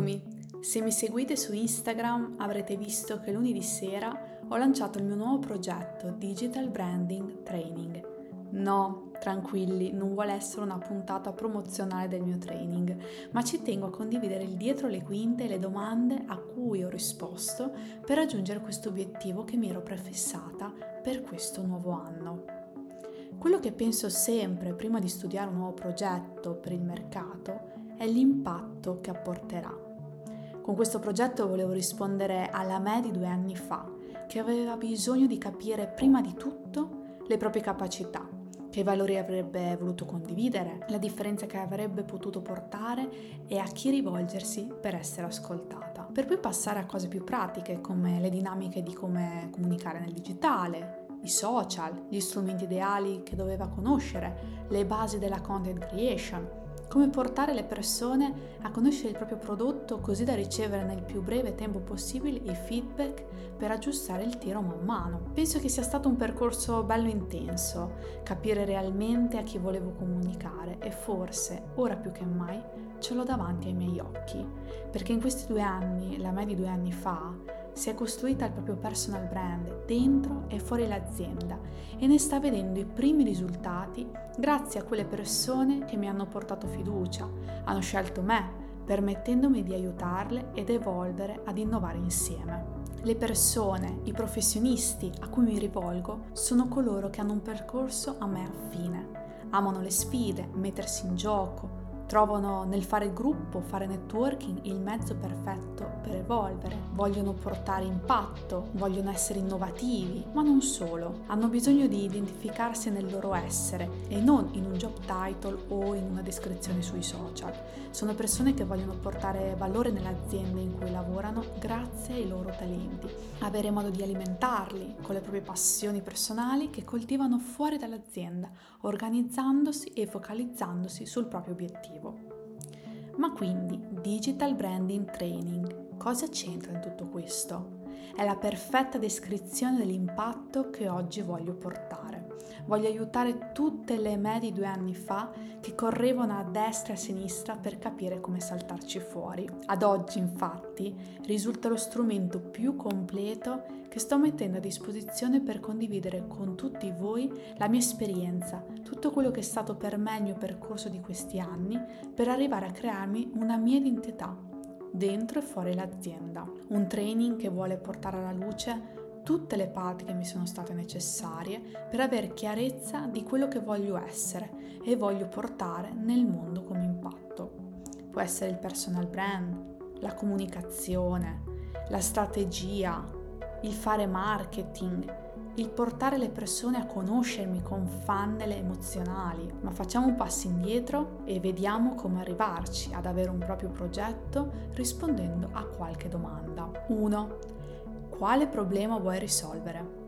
Eccomi! Se mi seguite su Instagram avrete visto che lunedì sera ho lanciato il mio nuovo progetto Digital Branding Training. No, tranquilli, non vuole essere una puntata promozionale del mio training, ma ci tengo a condividere il dietro le quinte e le domande a cui ho risposto per raggiungere questo obiettivo che mi ero prefissata per questo nuovo anno. Quello che penso sempre prima di studiare un nuovo progetto per il mercato è l'impatto che apporterà. Con questo progetto volevo rispondere alla me di due anni fa, che aveva bisogno di capire prima di tutto le proprie capacità, che valori avrebbe voluto condividere, la differenza che avrebbe potuto portare e a chi rivolgersi per essere ascoltata. Per poi passare a cose più pratiche come le dinamiche di come comunicare nel digitale, i social, gli strumenti ideali che doveva conoscere, le basi della content creation, come portare le persone a conoscere il proprio prodotto così da ricevere nel più breve tempo possibile i feedback per aggiustare il tiro man mano. Penso che sia stato un percorso bello intenso, capire realmente a chi volevo comunicare e forse, ora più che mai, ce l'ho davanti ai miei occhi, perché in questi due anni, la me di due anni fa, si è costruita il proprio personal brand dentro e fuori l'azienda e ne sta vedendo i primi risultati grazie a quelle persone che mi hanno portato fiducia, hanno scelto me, permettendomi di aiutarle ed evolvere ad innovare insieme. Le persone, i professionisti a cui mi rivolgo sono coloro che hanno un percorso a me affine. Amano le sfide, mettersi in gioco, Trovano nel fare gruppo, fare networking il mezzo perfetto per evolvere. Vogliono portare impatto, vogliono essere innovativi, ma non solo. Hanno bisogno di identificarsi nel loro essere e non in un job title o in una descrizione sui social. Sono persone che vogliono portare valore nell'azienda in cui lavorano grazie ai loro talenti. Avere modo di alimentarli con le proprie passioni personali che coltivano fuori dall'azienda, organizzandosi e focalizzandosi sul proprio obiettivo. Ma quindi Digital Branding Training cosa c'entra in tutto questo? È la perfetta descrizione dell'impatto che oggi voglio portare. Voglio aiutare tutte le me di due anni fa che correvano a destra e a sinistra per capire come saltarci fuori. Ad oggi, infatti, risulta lo strumento più completo che sto mettendo a disposizione per condividere con tutti voi la mia esperienza, tutto quello che è stato per me il mio percorso di questi anni, per arrivare a crearmi una mia identità dentro e fuori l'azienda. Un training che vuole portare alla luce tutte le parti che mi sono state necessarie per avere chiarezza di quello che voglio essere e voglio portare nel mondo come impatto. Può essere il personal brand, la comunicazione, la strategia, il fare marketing, il portare le persone a conoscermi con funnel emozionali, ma facciamo un passo indietro e vediamo come arrivarci ad avere un proprio progetto rispondendo a qualche domanda. 1. Quale problema vuoi risolvere?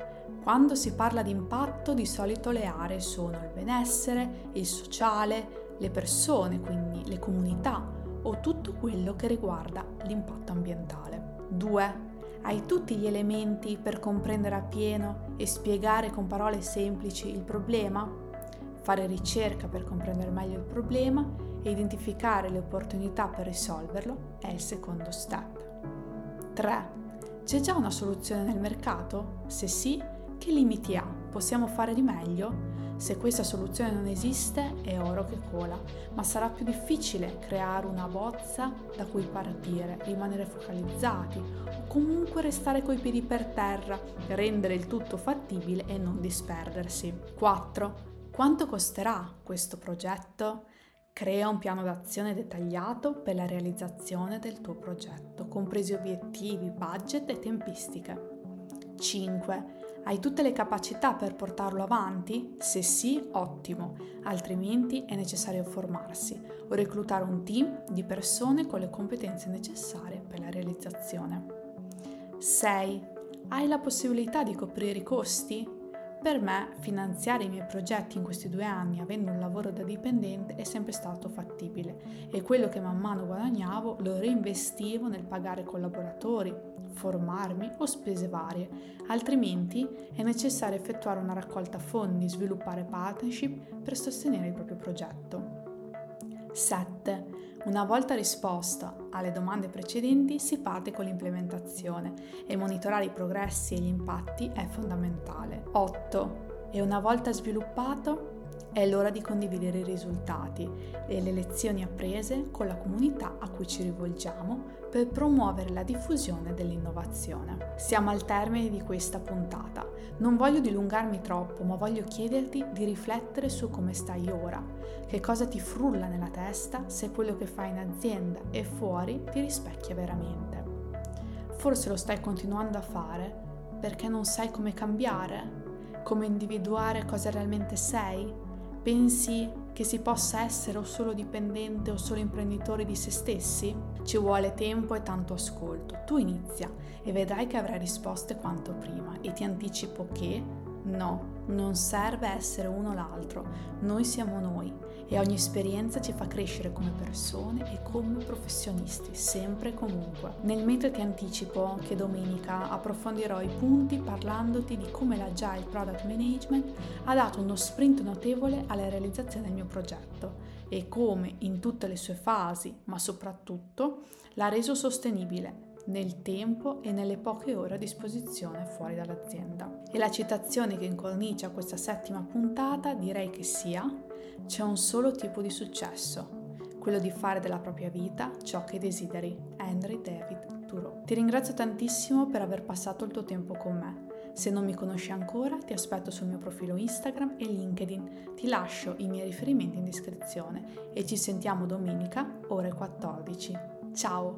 Quando si parla di impatto, di solito le aree sono il benessere, il sociale, le persone, quindi le comunità o tutto quello che riguarda l'impatto ambientale. 2 hai tutti gli elementi per comprendere appieno e spiegare con parole semplici il problema? Fare ricerca per comprendere meglio il problema e identificare le opportunità per risolverlo è il secondo step. 3. C'è già una soluzione nel mercato? Se sì, che limiti ha? Possiamo fare di meglio? Se questa soluzione non esiste è oro che cola, ma sarà più difficile creare una bozza da cui partire, rimanere focalizzati o comunque restare coi piedi per terra, rendere il tutto fattibile e non disperdersi. 4. Quanto costerà questo progetto? Crea un piano d'azione dettagliato per la realizzazione del tuo progetto, compresi obiettivi, budget e tempistiche. 5. Hai tutte le capacità per portarlo avanti? Se sì, ottimo, altrimenti è necessario formarsi o reclutare un team di persone con le competenze necessarie per la realizzazione. 6. Hai la possibilità di coprire i costi? Per me finanziare i miei progetti in questi due anni avendo un lavoro da dipendente è sempre stato fattibile e quello che man mano guadagnavo lo reinvestivo nel pagare collaboratori, formarmi o spese varie, altrimenti è necessario effettuare una raccolta fondi, sviluppare partnership per sostenere il proprio progetto. 7. Una volta risposta alle domande precedenti si parte con l'implementazione e monitorare i progressi e gli impatti è fondamentale. 8. E una volta sviluppato è l'ora di condividere i risultati e le lezioni apprese con la comunità a cui ci rivolgiamo per promuovere la diffusione dell'innovazione. Siamo al termine di questa puntata. Non voglio dilungarmi troppo, ma voglio chiederti di riflettere su come stai ora, che cosa ti frulla nella testa se quello che fai in azienda e fuori ti rispecchia veramente. Forse lo stai continuando a fare perché non sai come cambiare, come individuare cosa realmente sei Pensi che si possa essere o solo dipendente o solo imprenditore di se stessi? Ci vuole tempo e tanto ascolto. Tu inizia e vedrai che avrai risposte quanto prima e ti anticipo che no, non serve essere uno l'altro, noi siamo noi e ogni esperienza ci fa crescere come persone e come professionisti, sempre e comunque. Nel mentre ti anticipo che domenica approfondirò i punti parlandoti di come l'Agile Product Management ha dato uno sprint notevole alla realizzazione del mio progetto e come in tutte le sue fasi, ma soprattutto, l'ha reso sostenibile nel tempo e nelle poche ore a disposizione fuori dall'azienda. E la citazione che incornicia questa settima puntata direi che sia c'è un solo tipo di successo, quello di fare della propria vita ciò che desideri. Henry David Thoreau. Ti ringrazio tantissimo per aver passato il tuo tempo con me. Se non mi conosci ancora, ti aspetto sul mio profilo Instagram e LinkedIn. Ti lascio i miei riferimenti in descrizione e ci sentiamo domenica ore 14. Ciao!